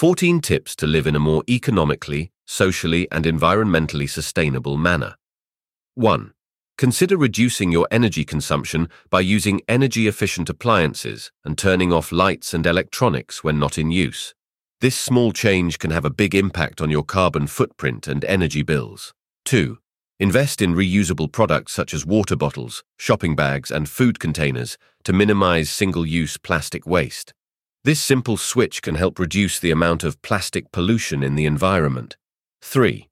14 tips to live in a more economically, socially, and environmentally sustainable manner. 1. Consider reducing your energy consumption by using energy efficient appliances and turning off lights and electronics when not in use. This small change can have a big impact on your carbon footprint and energy bills. 2. Invest in reusable products such as water bottles, shopping bags, and food containers to minimize single use plastic waste. This simple switch can help reduce the amount of plastic pollution in the environment. 3.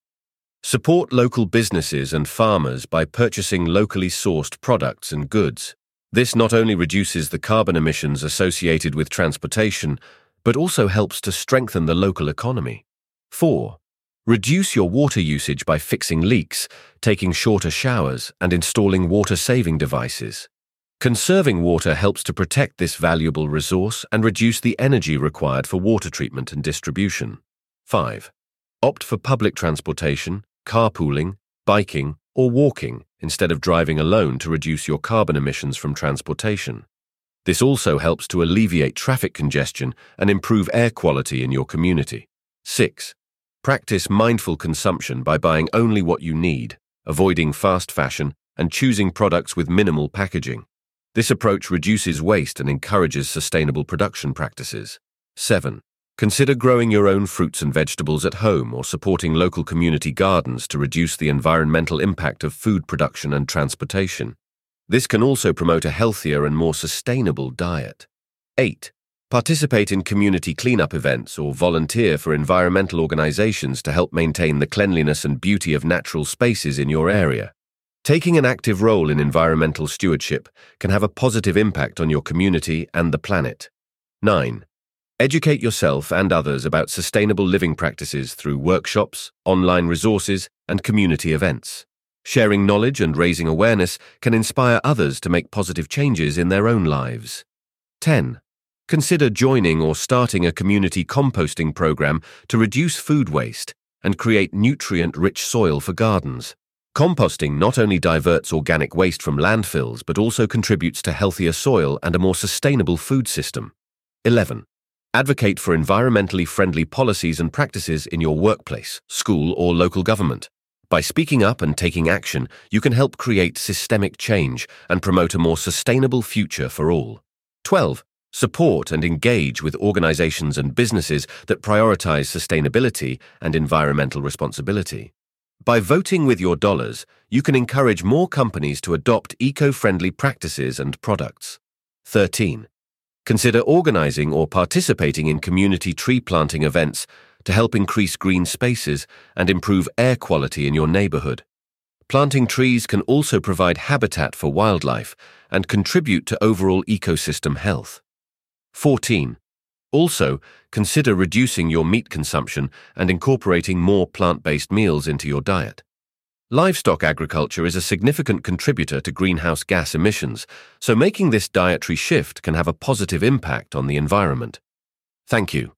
Support local businesses and farmers by purchasing locally sourced products and goods. This not only reduces the carbon emissions associated with transportation, but also helps to strengthen the local economy. 4. Reduce your water usage by fixing leaks, taking shorter showers, and installing water saving devices. Conserving water helps to protect this valuable resource and reduce the energy required for water treatment and distribution. 5. Opt for public transportation, carpooling, biking, or walking instead of driving alone to reduce your carbon emissions from transportation. This also helps to alleviate traffic congestion and improve air quality in your community. 6. Practice mindful consumption by buying only what you need, avoiding fast fashion, and choosing products with minimal packaging. This approach reduces waste and encourages sustainable production practices. 7. Consider growing your own fruits and vegetables at home or supporting local community gardens to reduce the environmental impact of food production and transportation. This can also promote a healthier and more sustainable diet. 8. Participate in community cleanup events or volunteer for environmental organizations to help maintain the cleanliness and beauty of natural spaces in your area. Taking an active role in environmental stewardship can have a positive impact on your community and the planet. 9. Educate yourself and others about sustainable living practices through workshops, online resources, and community events. Sharing knowledge and raising awareness can inspire others to make positive changes in their own lives. 10. Consider joining or starting a community composting program to reduce food waste and create nutrient rich soil for gardens. Composting not only diverts organic waste from landfills but also contributes to healthier soil and a more sustainable food system. 11. Advocate for environmentally friendly policies and practices in your workplace, school, or local government. By speaking up and taking action, you can help create systemic change and promote a more sustainable future for all. 12. Support and engage with organizations and businesses that prioritize sustainability and environmental responsibility. By voting with your dollars, you can encourage more companies to adopt eco friendly practices and products. 13. Consider organizing or participating in community tree planting events to help increase green spaces and improve air quality in your neighborhood. Planting trees can also provide habitat for wildlife and contribute to overall ecosystem health. 14. Also, consider reducing your meat consumption and incorporating more plant based meals into your diet. Livestock agriculture is a significant contributor to greenhouse gas emissions, so making this dietary shift can have a positive impact on the environment. Thank you.